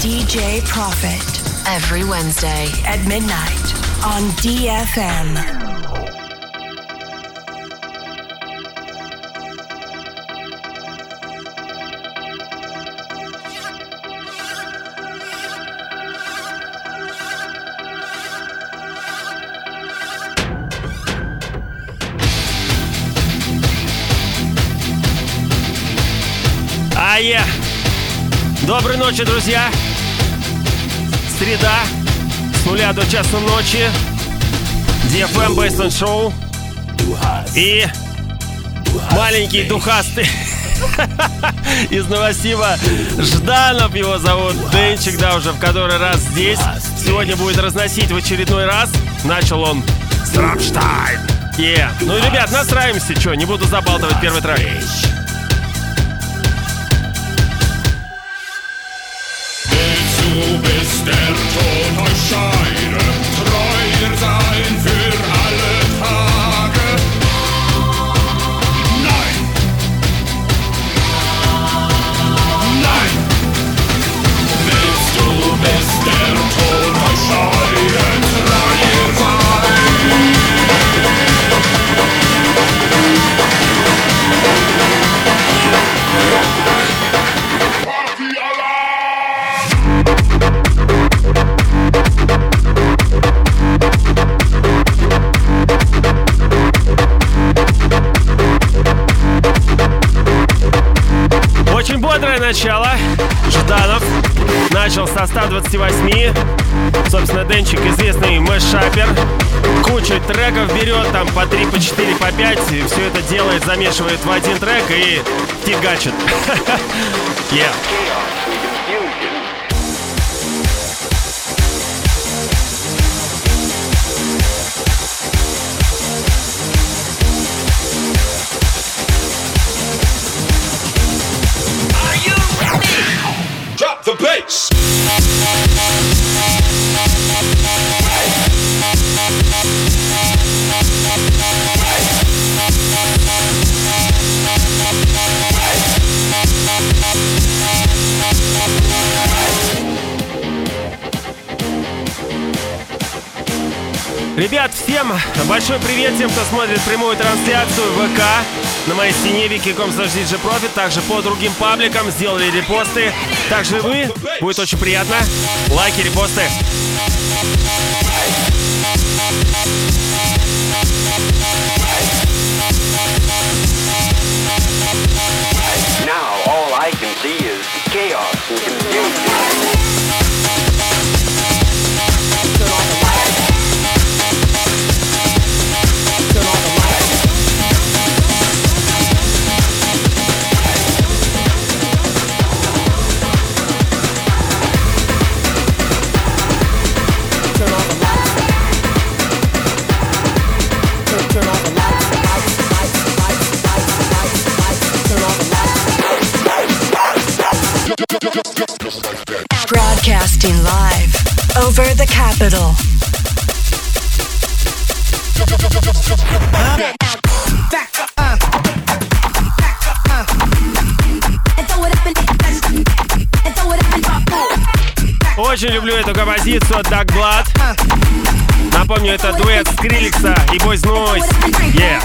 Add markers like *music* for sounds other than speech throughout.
DJ Profit every Wednesday at midnight on DFM. Ае! Доброй ночи, друзья! Среда, с нуля до часу ночи. DFM Baseline Show. И маленький духастый *laughs* из Новосиба Жданов его зовут. Денчик, да, уже в который раз здесь. Сегодня будет разносить в очередной раз. Начал он с Рамштайн. Yeah. Ну, ребят, настраиваемся, что, не буду забалтывать первый трек. И все это делает, замешивает в один трек и фигачит. *laughs* Yeah. Всем большой привет тем, кто смотрит прямую трансляцию ВК на моей стене wiki.com DJ Profit, также по другим пабликам сделали репосты. Также вы, будет очень приятно. Лайки, репосты. The capital. Очень люблю эту композицию от Dark Blood. Напомню, это дуэт Скриликса и Boys Noise. Yeah.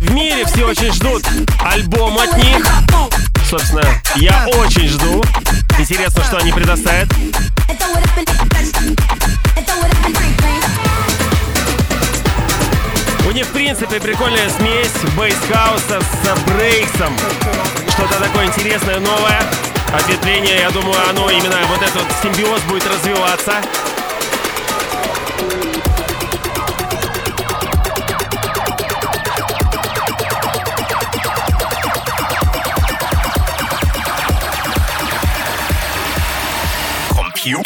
В мире все очень ждут альбом от них. Собственно, я очень жду. Интересно, что они предоставят. У них, в принципе, прикольная смесь бейс-хауса с брейксом. Что-то такое интересное, новое. Ответвление, я думаю, оно именно вот этот симбиоз будет развиваться. You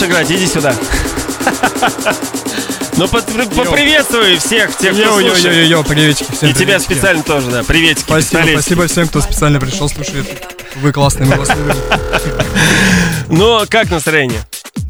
хорош играть, иди сюда. Ну, поприветствуй всех тех, кто слушает. Йо-йо-йо-йо, приветики всем. И тебя специально тоже, да. Приветики, Спасибо, спасибо всем, кто специально пришел, слушает. Вы классные, мы вас любим. Ну, как настроение?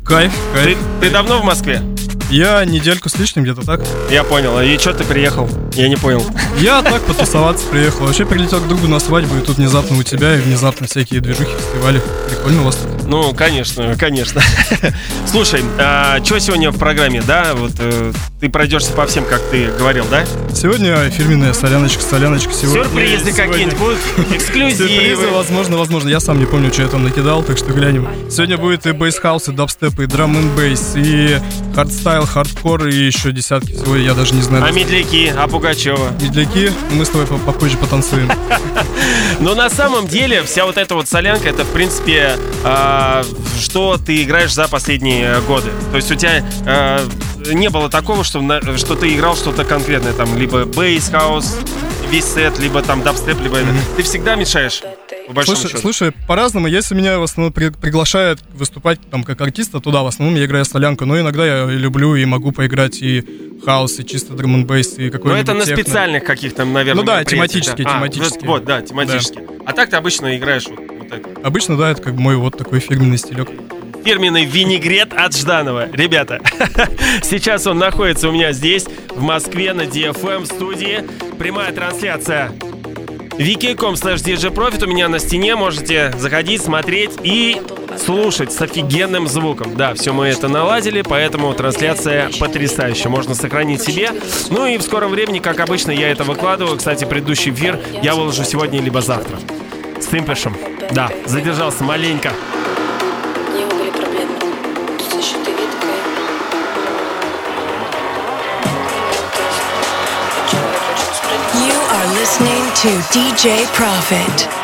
Кайф, Ты, кайф. ты давно в Москве? Я недельку с лишним где-то так. Я понял. И что ты приехал? Я не понял. *laughs* Я так потусоваться приехал. Вообще прилетел к другу на свадьбу, и тут внезапно у тебя, и внезапно всякие движухи, фестивали. Прикольно у вас тут. Ну, конечно, конечно. *laughs* Слушай, а что сегодня в программе, да? Вот э, ты пройдешься по всем, как ты говорил, да? Сегодня фирменная соляночка, соляночка. Сегодня, Сюрпризы какие-нибудь будут, *laughs* Сюрпризы, эксклюзивы. возможно, возможно. Я сам не помню, что я там накидал, так что глянем. Сегодня будет и bass house, и дабстеп, и drum n bass, и hardstyle, хардкор, и еще десятки всего, я даже не знаю. А медляки, а Пугачева? Медляки, мы с тобой по- попозже потанцуем. *laughs* Но на самом деле вся вот эта вот солянка, это в принципе, а, что ты играешь за последние годы. То есть у тебя а, не было такого, что, на- что ты играл что-то конкретное, там, либо bass house, весь сет, либо там дабстеп, либо... Ты всегда мешаешь. Слушай, счету. слушай, по-разному. Если меня в основном при- приглашают выступать там как артиста, туда в основном я играю солянку, но иногда я люблю и могу поиграть и house, и чисто drum n и Ну, какой-нибудь это на специальных каких-то, наверное, Ну да, мероприятиях, тематически, А, тематически. Вот, да, тематически. А так ты обычно играешь вот, вот это. Обычно, да, это как мой вот такой фирменный стилек. Фирменный винегрет от Жданова. Ребята, *laughs* сейчас он находится у меня здесь, в Москве, на DFM студии. Прямая трансляция wiki.com slash djprofit у меня на стене. Можете заходить, смотреть и слушать с офигенным звуком. Да, все мы это наладили, поэтому трансляция потрясающая. Можно сохранить себе. Ну и в скором времени, как обычно, я это выкладываю. Кстати, предыдущий эфир я выложу сегодня либо завтра. С Тымпешем. Да, задержался маленько. To DJ Profit.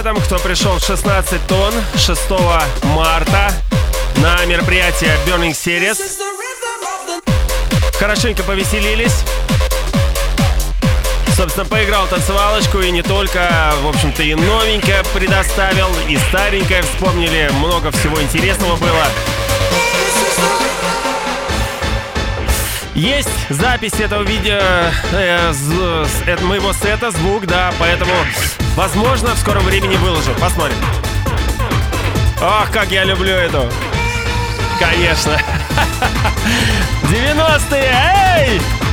Ребятам, кто пришел в 16 тонн 6 марта на мероприятие Burning Series. Хорошенько повеселились. Собственно, поиграл танцевалочку и не только, в общем-то, и новенькое предоставил, и старенькое вспомнили. Много всего интересного было. Есть запись этого видео э, з- с э, моего сета, звук, да, поэтому, возможно, в скором времени выложу. Посмотрим. Ах, как я люблю эту. Конечно. *laughs* 90-е, эй!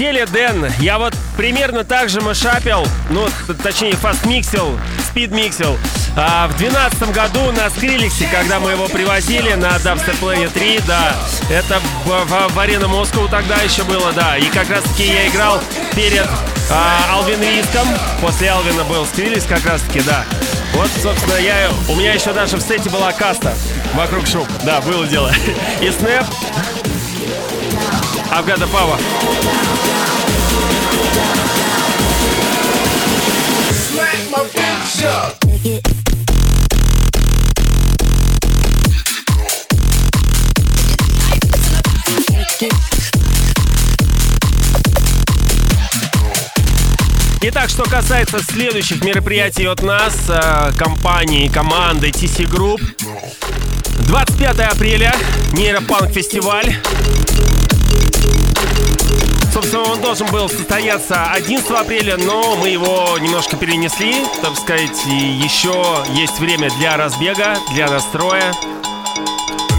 Деле, Дэн, я вот примерно так же мышапил, ну, точнее, фастмиксил, спидмиксил. А в двенадцатом году на Скриликсе, когда мы его привозили на Dubstep Planet 3, да, это в, в, в Арена Москву тогда еще было, да. И как раз таки я играл перед а, Alvin Risk ом. После Алвина был Скриликс как раз таки, да. Вот, собственно, я, у меня еще даже в сете была Каста Вокруг шум. Да, было дело. *laughs* И снэп. I've got the power. Итак, что касается следующих мероприятий от нас, э, компании, команды TC Group. 25 апреля, нейропанк фестиваль. Собственно, он должен был состояться 11 апреля, но мы его немножко перенесли, так сказать, и еще есть время для разбега, для настроя,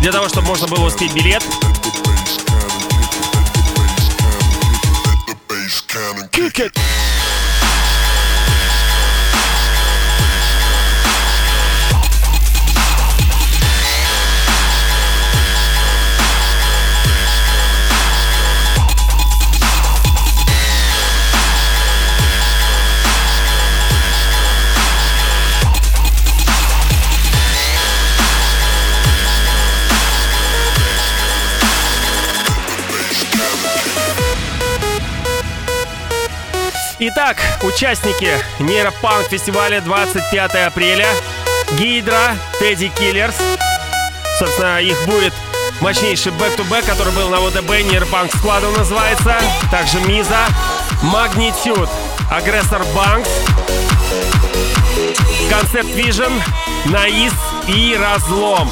для того, чтобы можно было успеть билет. Kick it. Итак, участники Neuropunk фестиваля 25 апреля. Гидра, Teddy Killers. Собственно, их будет мощнейший back-to-back, который был на ВДБ, Neuropunk склада называется. Также Миза, Magnetude, Agressor Bunx, Concept Vision, Nais и Разлом.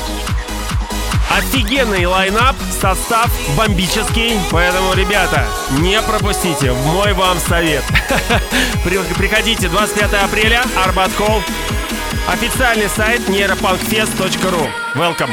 Офигенный lineup, состав бомбический, поэтому, ребята, не пропустите, мой вам совет. *laughs* При- Приходите 25 апреля, Арбат Холл, официальный сайт neuropunkfest.ru. Welcome.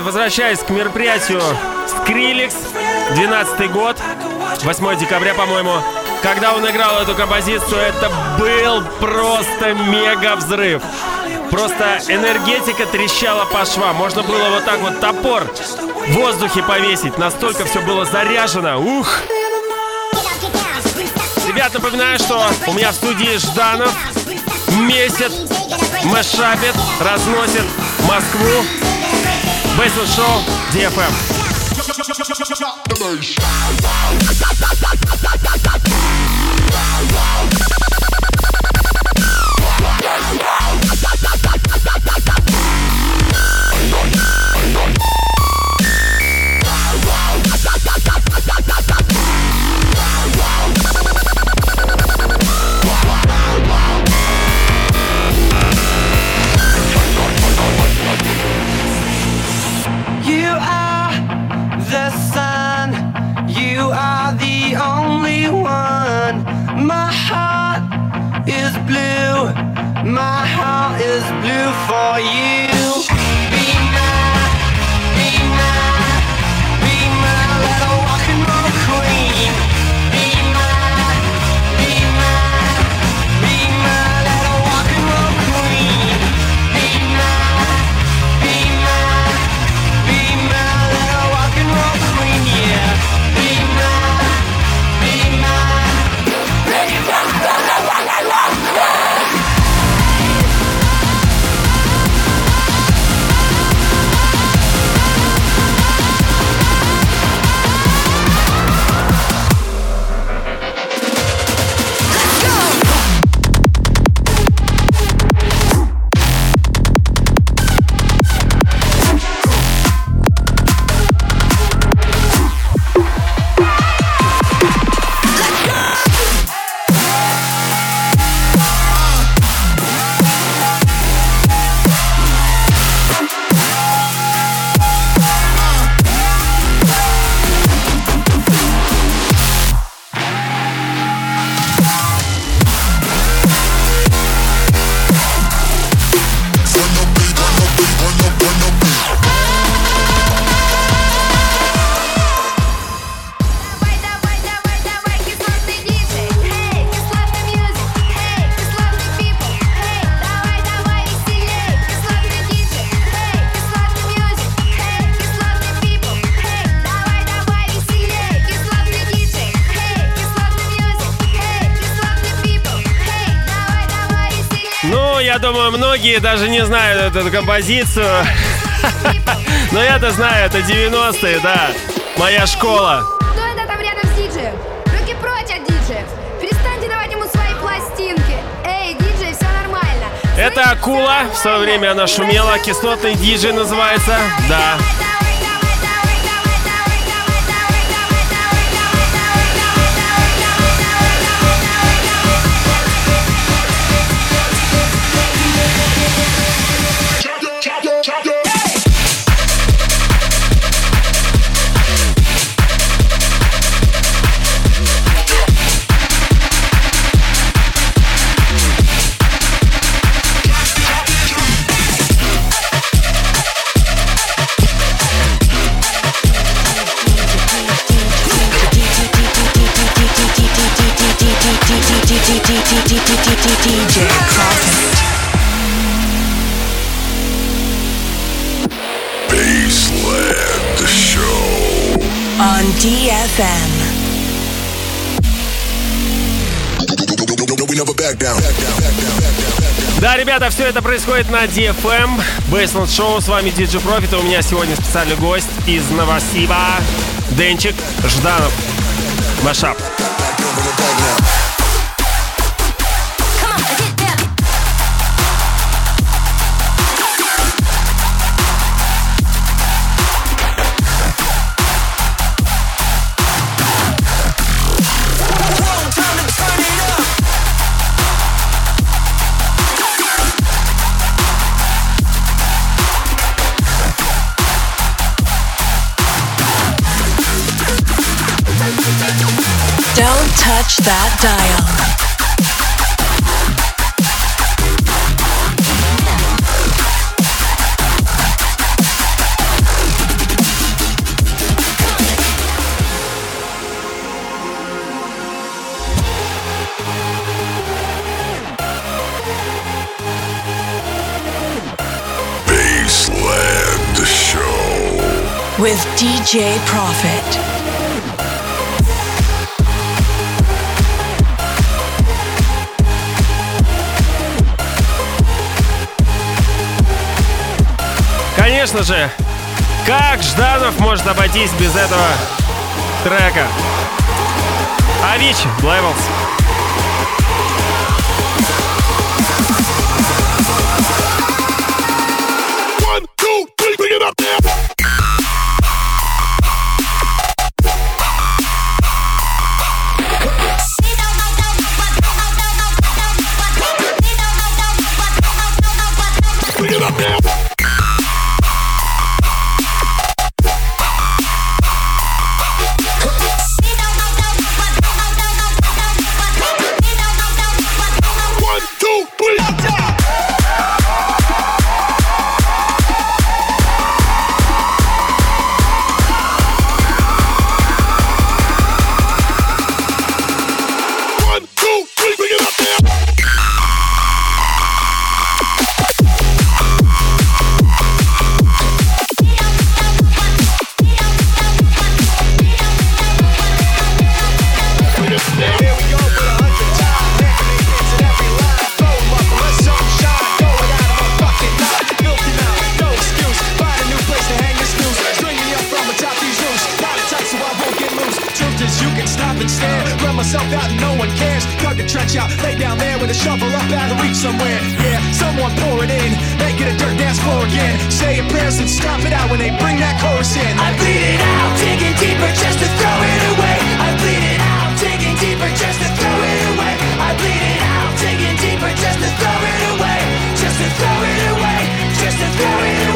Возвращаясь к мероприятию Скриликс, 12 год, 8 декабря, по-моему, когда он играл эту композицию, это был просто мега взрыв. Просто энергетика трещала по швам. Можно было вот так вот топор в воздухе повесить. Настолько все было заряжено. Ух! Ребят, напоминаю, что у меня в студии Жданов месяц мэшапит, разносит Москву. Бейсленд Шоу DFM. My heart is blue for you. Многие даже не знают эту композицию. *laughs* Но я-то знаю, это 90-е, да. Моя школа. Кто это там рядом с диджеем? Руки прочь от диджеев. Перестаньте давать ему свои пластинки. Эй, диджей, все нормально. Это Акула. В свое время она шумела. Кислотный диджей называется. Да. Да, ребята, все это происходит на DFM. Baseland Show. С вами DJ Profit. И у меня сегодня специальный гость из Новосиба. Денчик Жданов. Машап. Touch that dial. Baseland Show. with DJ Profit. Конечно же, Как Жданов может обойтись без этого трека? Авичи, Levels. Myself out and no one cares. Cut the trench out, lay down there with a shovel up out of reach somewhere. Yeah, someone pour it in, make it a dirt dance floor again. Saying prayers and stop it out when they bring that chorus in. I bleed it out, digging deeper just to throw it away. I bleed it out, digging deeper just to throw it away. I bleed it out, digging deeper just to throw it away. Just to throw it away, just to throw it away.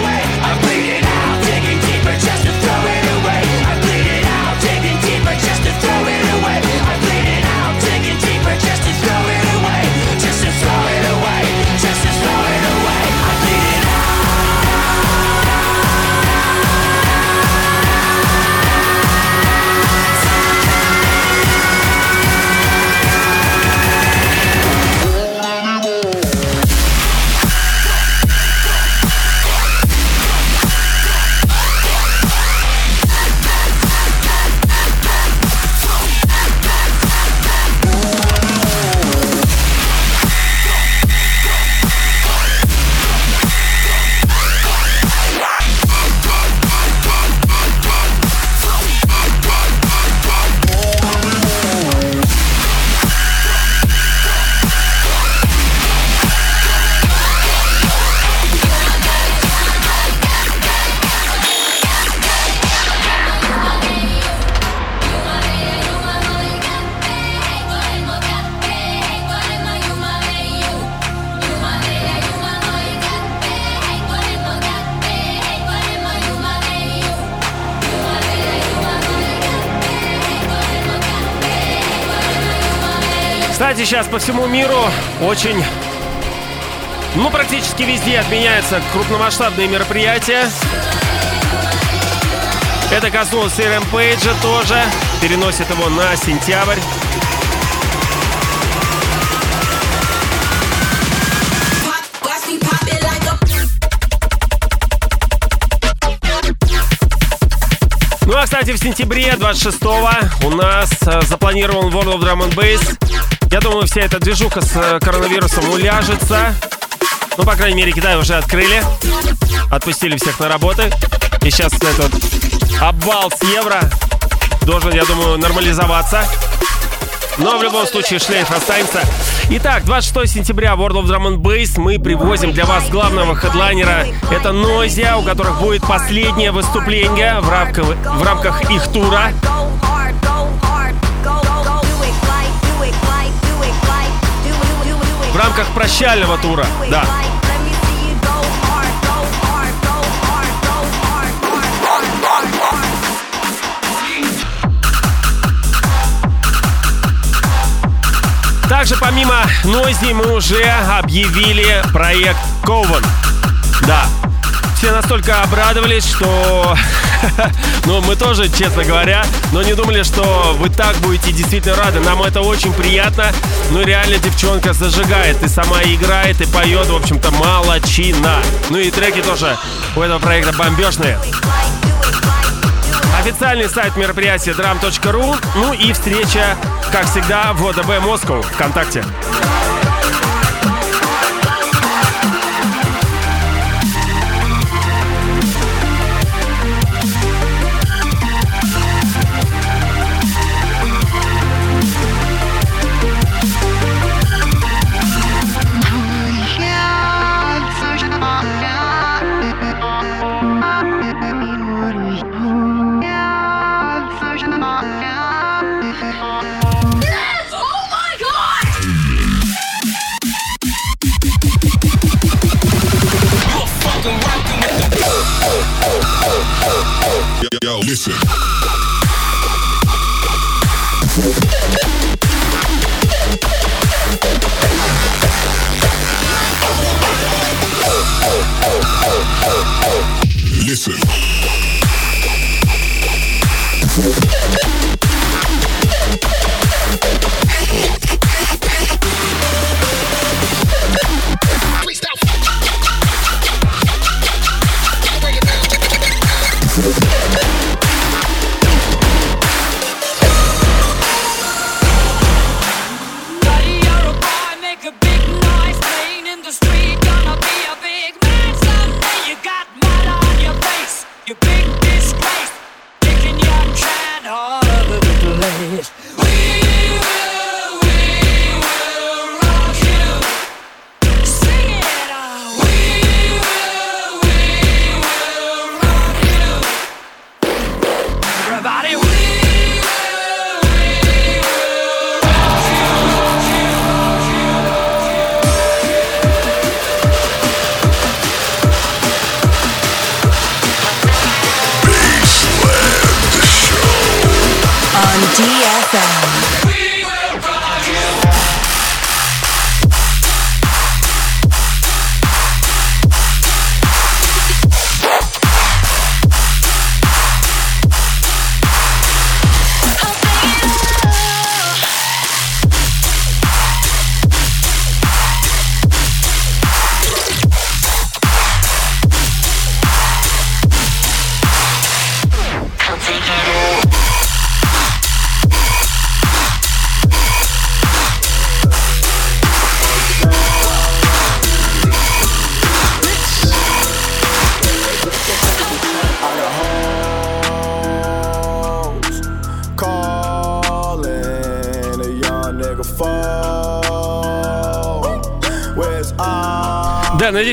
Кстати, сейчас по всему миру очень, ну, практически везде отменяются крупномасштабные мероприятия. Это коснулось и Рэмпейджа тоже. Переносит его на сентябрь. Ну а, кстати, в сентябре 26-го у нас э, запланирован World of Drum and Bass. Я думаю, вся эта движуха с э, коронавирусом уляжется. Ну, по крайней мере, Китай уже открыли. Отпустили всех на работы. И сейчас этот обвал с евро должен, я думаю, нормализоваться. Но в любом случае шлейф останется. Итак, 26 сентября World of Drum and Bass мы привозим для вас главного хедлайнера. Это Noisia, у которых будет последнее выступление в рамках, в рамках их тура. В рамках прощального тура, да. Также помимо Noisy мы уже объявили проект Coven. Да. Все настолько обрадовались, что... *laughs* ну, мы тоже, честно говоря, но не думали, что вы так будете действительно рады. Нам это очень приятно. Ну, реально, девчонка зажигает. И сама играет, и поет, в общем-то, молочина. Ну и треки тоже у этого проекта бомбежные. Официальный сайт мероприятия drum.ru. Ну и встреча, как всегда, в ОДБ Москва ВКонтакте.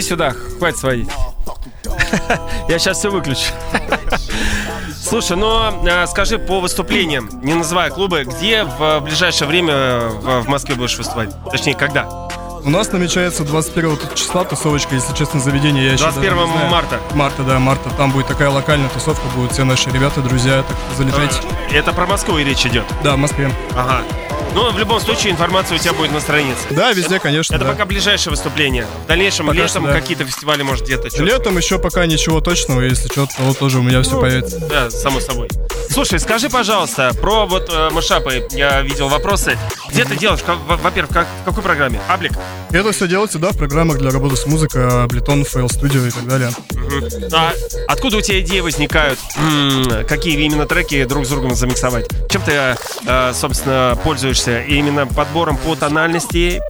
Сюда, хватит сводить. Я сейчас все выключу. Слушай, ну а, скажи по выступлениям, не называя клубы, где в ближайшее время в в Москве будешь выступать? Точнее, когда? У нас намечается 21 числа тусовочка, если честно, заведение я еще даже 21 не знаю. марта. Марта, да, марта. Там будет такая локальная тусовка, будут все наши ребята, друзья, так залетайте. Это про Москву и речь идет. Да, в Москве. Ага. Ну, в любом случае, информация у тебя будет на странице. Да, везде, конечно, Это да. пока ближайшее выступление. В дальнейшем, Пока летом да. какие-то фестивали, может, где-то. Летом еще пока ничего точного, если что, то тоже у меня все появится. Да, само собой. Слушай, скажи, пожалуйста, про вот э, мышапы. Я видел вопросы. Где ты делаешь? Во-первых, как- в какой программе? Аблик? Это все делается, да, в программах для работы с музыкой, Ableton, Fail Studio и так далее. А откуда у тебя идеи возникают? Какие именно треки друг с другом замиксовать? Чем ты, э, собственно, пользуешься? Именно подбором по тональности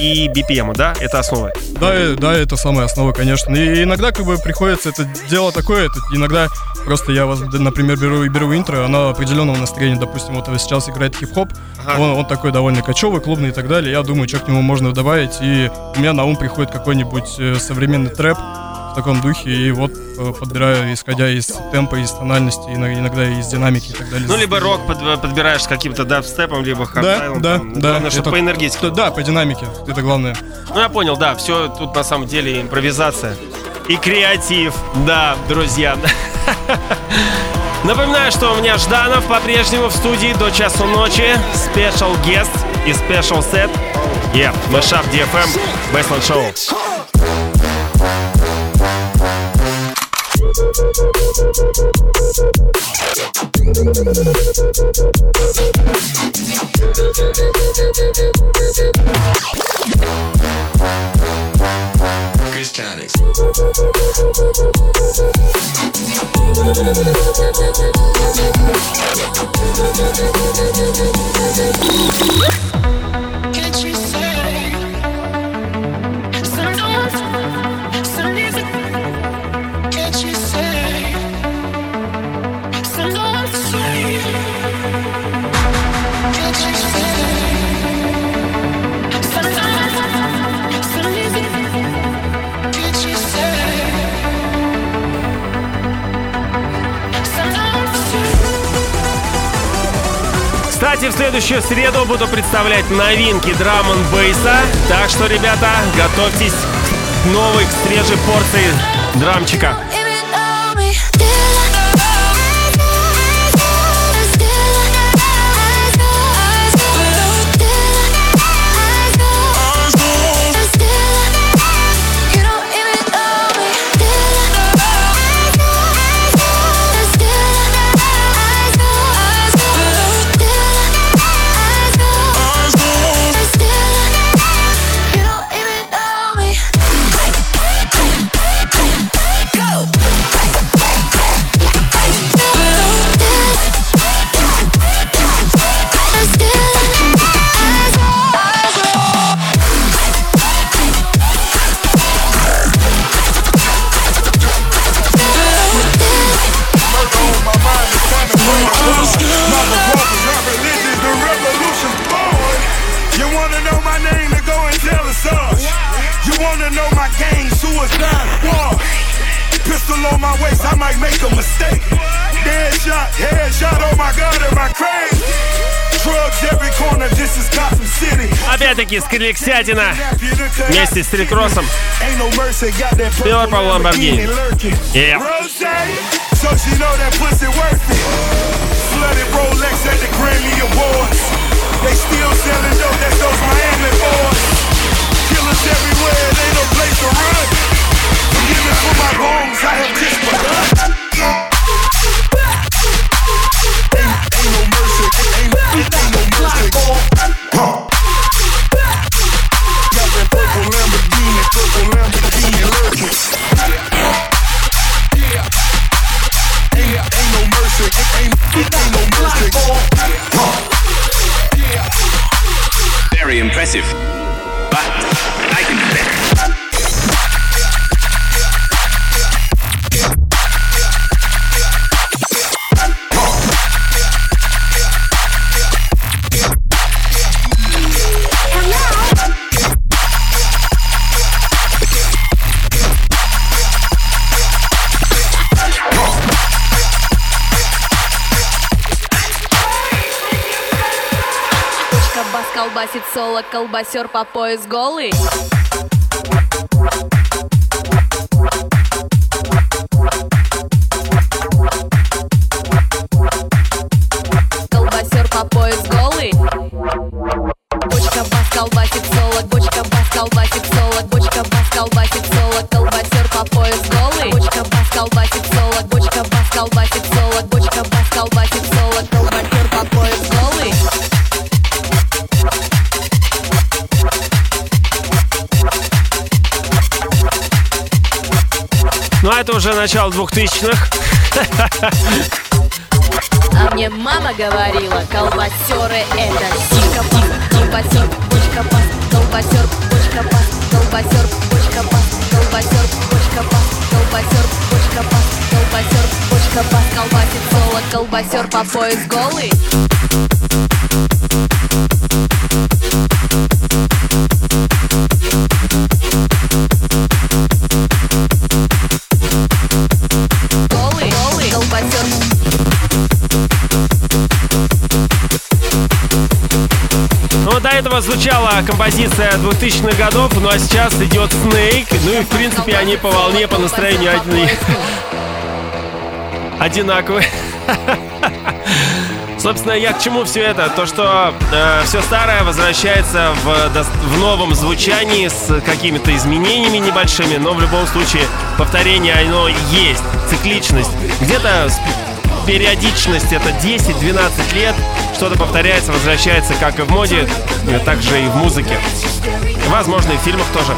и BPM, да? Это основа. Да, да, это самая основа, конечно. И иногда как бы приходится, это дело такое, это иногда просто я, вас, например, беру, беру интро, оно определенного настроения, допустим, вот сейчас играет хип-хоп, Ага. он, он такой довольно кочевый, клубный и так далее, я думаю, что к нему можно добавить, и у меня на ум приходит какой-нибудь э, современный трэп в таком духе, и вот э, подбираю, исходя из темпа, из тональности, ино- иногда из динамики и так далее. Ну, либо рок под- подбираешь с каким-то дабстепом, либо да, хардстайлом. да, там. да. Главное, чтобы это- по энергетике. Да, по динамике, это главное. Ну, я понял, да, все тут на самом деле импровизация. И креатив, да, друзья. *laughs* Напоминаю, что у меня Жданов по-прежнему в студии до часу ночи. Special guest и special set. Yeah, Mashup DFM, Bassland Show. Christianics. Кстати, в следующую среду буду представлять новинки драм бейса. Так что, ребята, готовьтесь к новой, к свежей порции драмчика. Козятина вместе с Рекросом Пёрпл Ламборгини. Yeah. Соло колбасер по пояс голый. уже начало двухтысячных. А мне мама говорила, колбасеры это сика пас, колбасер, бочка пас, колбасер, бочка пас, колбасер, бочка пас, колбасер, бочка пас, колбасер, бочка пас, колбасер, бочка пас, колбасит соло, колбасер по пояс голый. композиция 2000-х годов, ну а сейчас идет Snake, ну и в принципе они по волне, по настроению одни... одинаковые. *laughs* Собственно, я к чему все это? То, что э, все старое возвращается в, в новом звучании с какими-то изменениями небольшими, но в любом случае повторение оно есть, цикличность. Где-то периодичность это 10-12 лет, что-то повторяется, возвращается как и в моде, так же и в музыке. Возможно, и в фильмах тоже.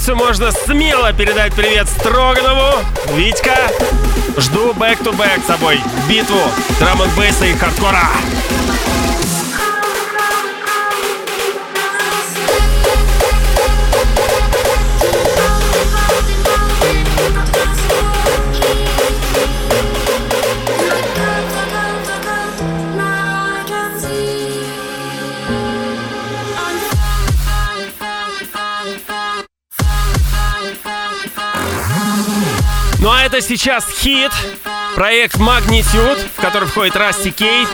Композицию можно смело передать привет Строганову. Витька, жду back-to-back с тобой. Битву драм н бейса и хардкора. Сейчас хит. Проект Magnitude, в который входит Расти Кейт.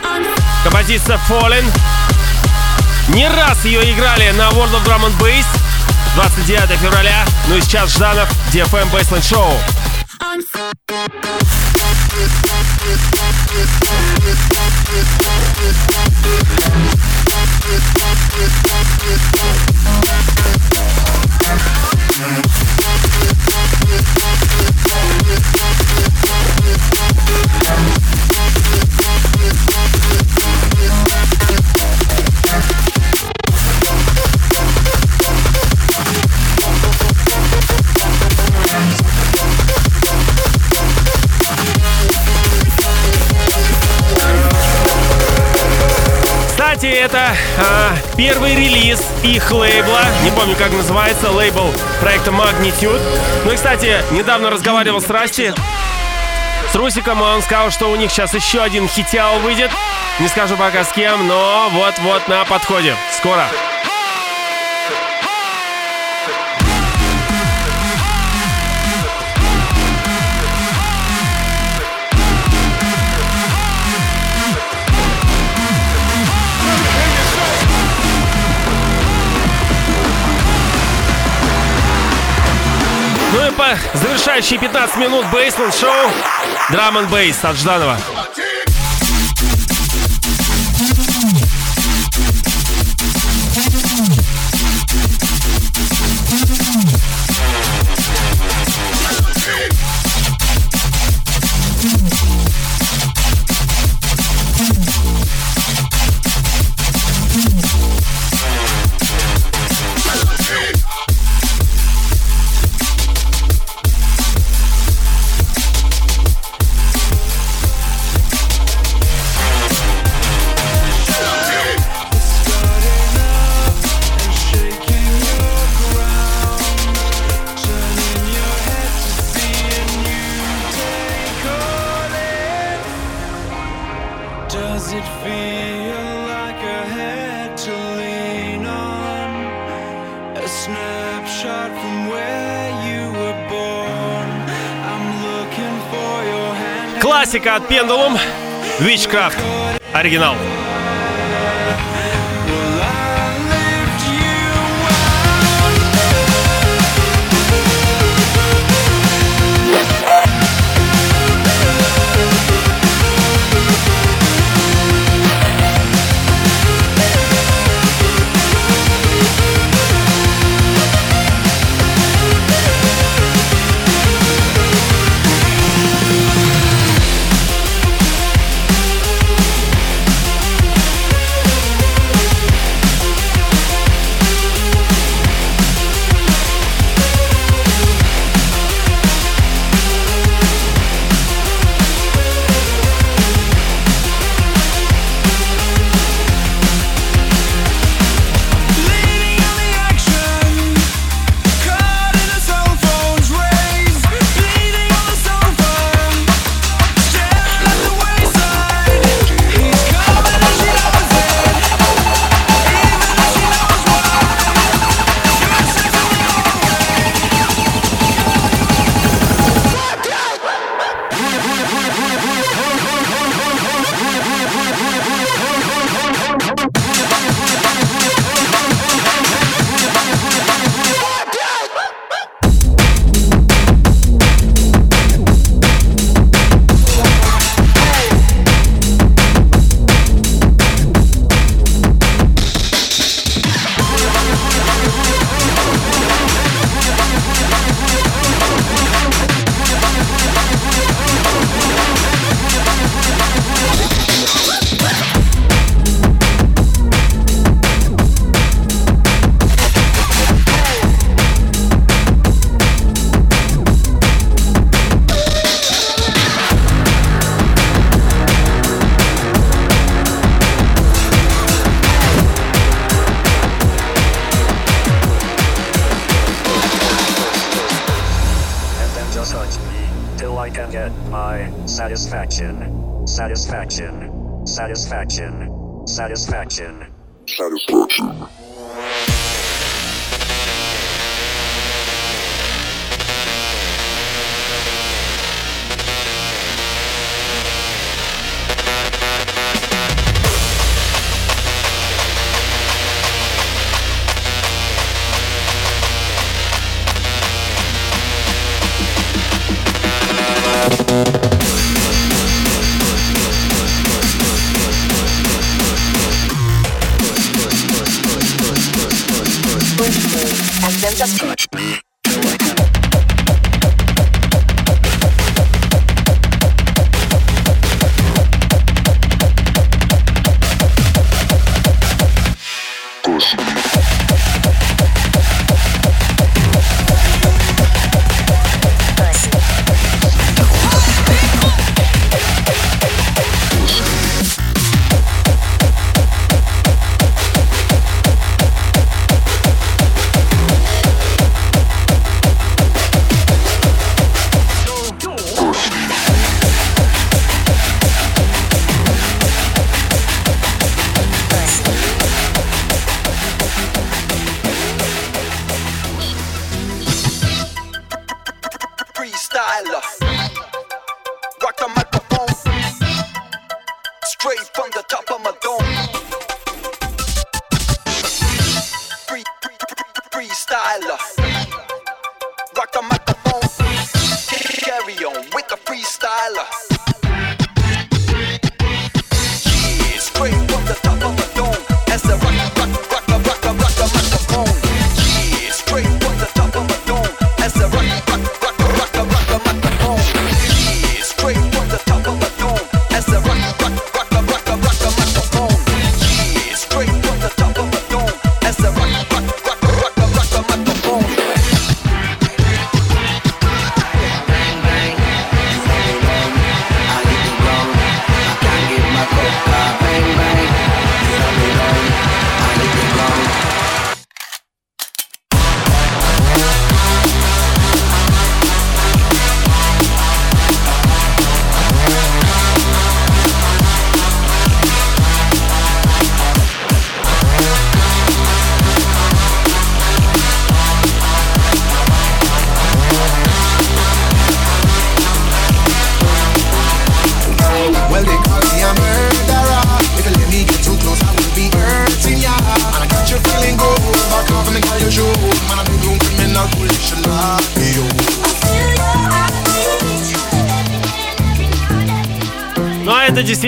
Композиция Fallen. Не раз ее играли на World of Drum and Bass. 29 февраля. Ну и сейчас Жданов, DFM Baseline Show. Их лейбла. Не помню, как называется. Лейбл проекта Magnitude. Ну и, кстати, недавно разговаривал с Расти. С Русиком, и он сказал, что у них сейчас еще один хитял выйдет. Не скажу пока с кем, но вот-вот на подходе. Скоро. По завершающие 15 минут Бейсленд шоу Драм н Бейс от Жданова. Классика от Pendulum. Witchcraft. Оригинал.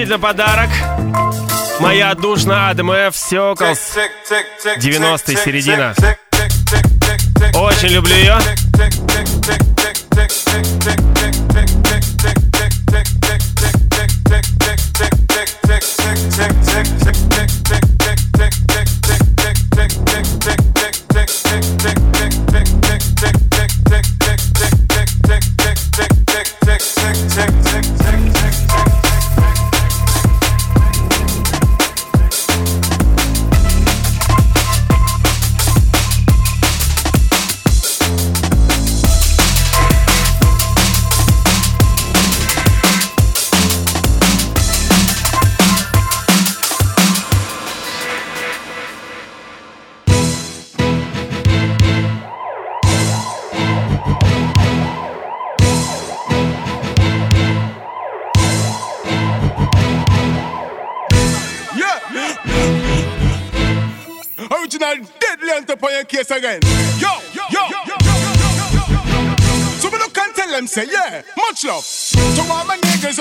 за подарок. Моя душна Адам Ф. Сёклс. 90 середина. Очень люблю ее.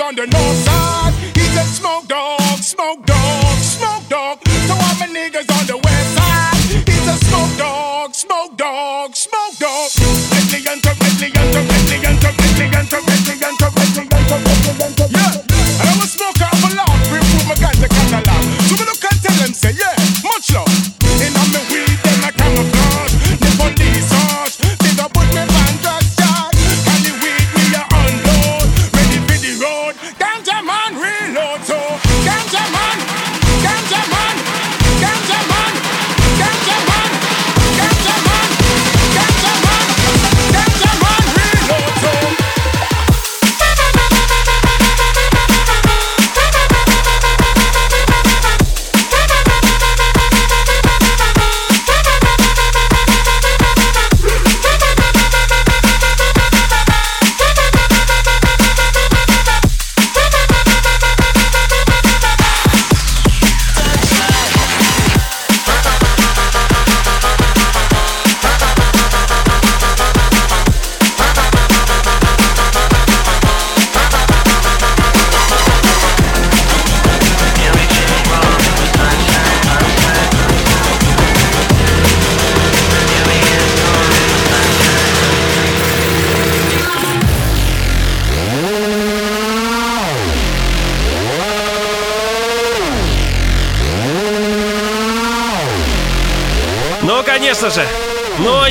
on the north side. He's a smoke dog, smoke dog.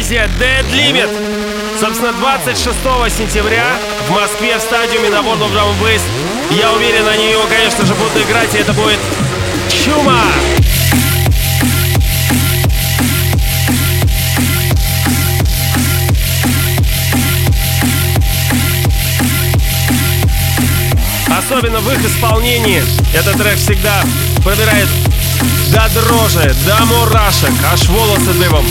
Noisia Dead Limit. Собственно, 26 сентября в Москве в стадиуме на World of Drum Bass. Я уверен, они его, конечно же, будут играть, и это будет чума! Особенно в их исполнении этот трек всегда пробирает до дрожи, до мурашек, аж волосы дыбом.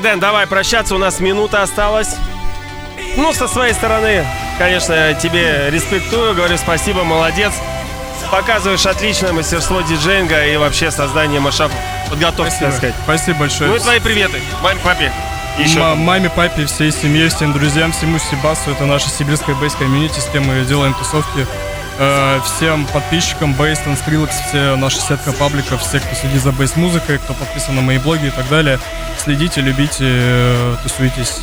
Так, Дэн, давай прощаться, у нас минута осталась. Ну, со своей стороны, конечно, тебе респектую, говорю спасибо, молодец. Показываешь отличное мастерство диджейнга и вообще создание mashup подготовки, Спасибо. так сказать. Спасибо большое. Ну и твои приветы. Маме, папе. Еще. Ма- маме, папе, всей семье, всем друзьям, всему Сибасу. Это наша сибирская bass community, с кем мы делаем тусовки. Э, всем подписчикам Бейстон, Skrillex, все наша сетка пабликов, все, кто следит за bass-музыкой, кто подписан на мои блоги и так далее. Следите, любите, э, тусуйтесь.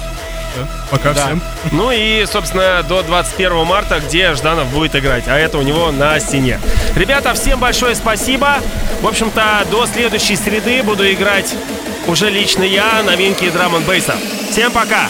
Да. Пока Да. всем. Ну и, собственно, до 21 марта, где Жданов будет играть. А это у него на стене. Ребята, всем большое спасибо. В общем-то, до следующей среды буду играть уже лично я новинки драм н. Всем пока!